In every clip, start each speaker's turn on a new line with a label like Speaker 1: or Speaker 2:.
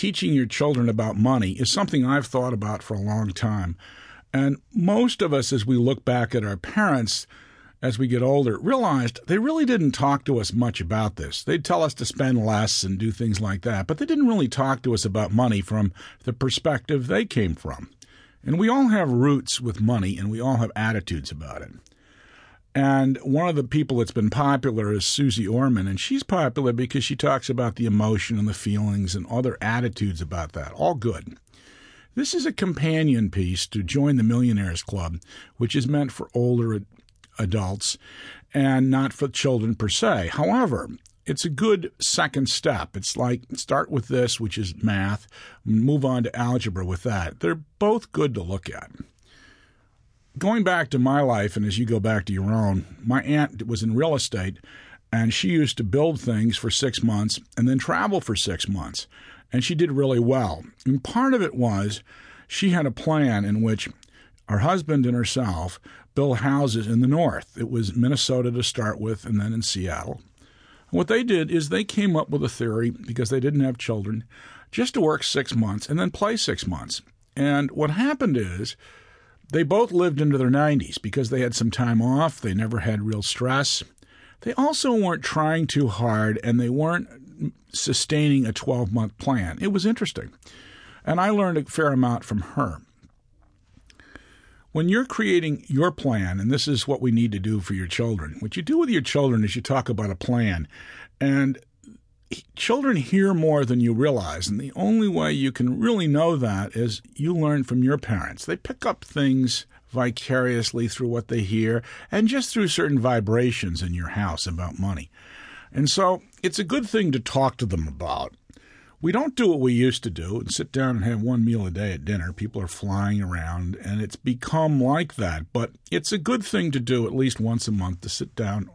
Speaker 1: teaching your children about money is something I've thought about for a long time. And most of us, as we look back at our parents, as we get older, realized they really didn't talk to us much about this. They'd tell us to spend less and do things like that, but they didn't really talk to us about money from the perspective they came from. And we all have roots with money and we all have attitudes about it. And one of the people that's been popular is Suze Orman, and she's popular because she talks about the emotion and the feelings and other attitudes about that. All good. This is a companion piece to Join the Millionaires Club, which is meant for older adults and not for children per se. However, it's a good second step. It's like start with this, which is math, move on to algebra with that. They're both good to look at. Going back to my life, and as you go back to your own, my aunt was in real estate and she used to build things for six months and then travel for six months. And she did really well. And part of it was she had a plan in which her husband and herself built houses in the north. It was Minnesota to start with and then in Seattle. what they did is they came up with a theory because they didn't have children just to work six months and then play six months. And what happened is they both lived into their 90s because they had some time off. They never had real stress. They also weren't trying too hard and they weren't sustaining a 12 month plan. It was interesting. And I learned a fair amount from her when you're creating your plan, and this is what we need to do for your children, what you do with your children is you talk about a plan. And children hear more than you realize. And the only way you can really know that is you learn from your parents. They pick up things vicariously through what they hear and just through certain vibrations in your house about money. And so it's a good thing to talk to them about. We don't do what we used to do and sit down and have one meal a day at dinner. People are flying around and it's become like that. But it's a good thing to do at least once a month to sit down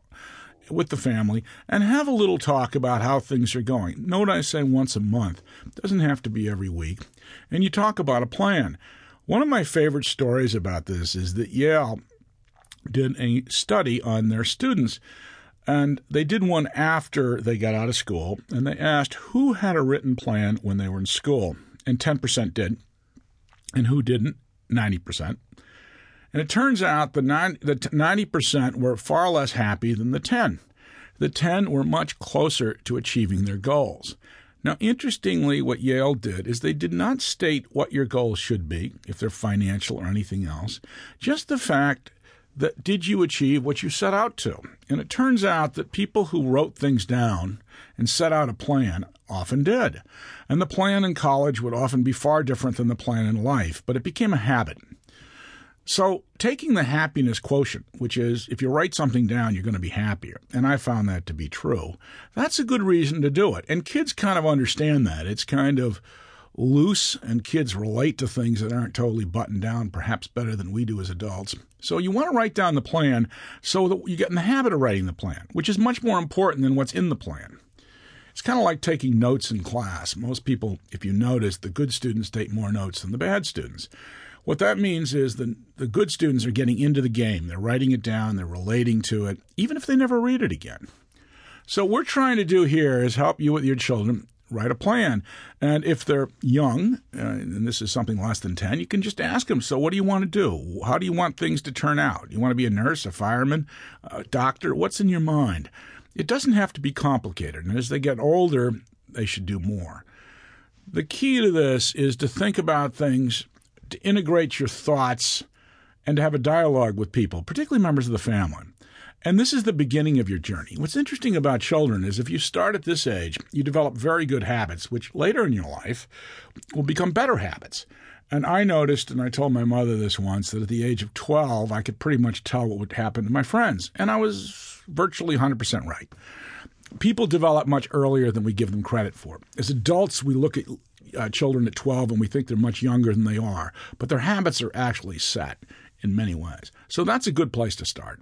Speaker 1: with the family and have a little talk about how things are going. Note I say once a month. It doesn't have to be every week. And you talk about a plan. One of my favorite stories about this is that Yale did a study on their students and they did one after they got out of school, and they asked who had a written plan when they were in school. And 10% did. And who didn't? 90%. And it turns out the 90% were far less happy than the 10. The 10 were much closer to achieving their goals. Now, interestingly, what Yale did is they did not state what your goals should be, if they're financial or anything else, just the fact that did you achieve what you set out to? And it turns out that people who wrote things down and set out a plan often did. And the plan in college would often be far different than the plan in life, but it became a habit. So, taking the happiness quotient, which is if you write something down, you're going to be happier, and I found that to be true, that's a good reason to do it. And kids kind of understand that. It's kind of loose, and kids relate to things that aren't totally buttoned down, perhaps better than we do as adults. So you want to write down the plan so that you get in the habit of writing the plan, which is much more important than what's in the plan. It's kind of like taking notes in class. Most people, if you notice, the good students take more notes than the bad students. What that means is the, the good students are getting into the game. They're writing it down, they're relating to it, even if they never read it again. So, what we're trying to do here is help you with your children write a plan. And if they're young, uh, and this is something less than 10, you can just ask them, so what do you want to do? How do you want things to turn out? You want to be a nurse, a fireman, a doctor? What's in your mind? It doesn't have to be complicated. And as they get older, they should do more. The key to this is to think about things, to integrate your thoughts, and to have a dialogue with people, particularly members of the family. And this is the beginning of your journey. What's interesting about children is if you start at this age, you develop very good habits, which later in your life will become better habits. And I noticed, and I told my mother this once, that at the age of 12, I could pretty much tell what would happen to my friends. And I was virtually 100% right. People develop much earlier than we give them credit for. As adults, we look at uh, children at 12 and we think they're much younger than they are, but their habits are actually set in many ways. So that's a good place to start.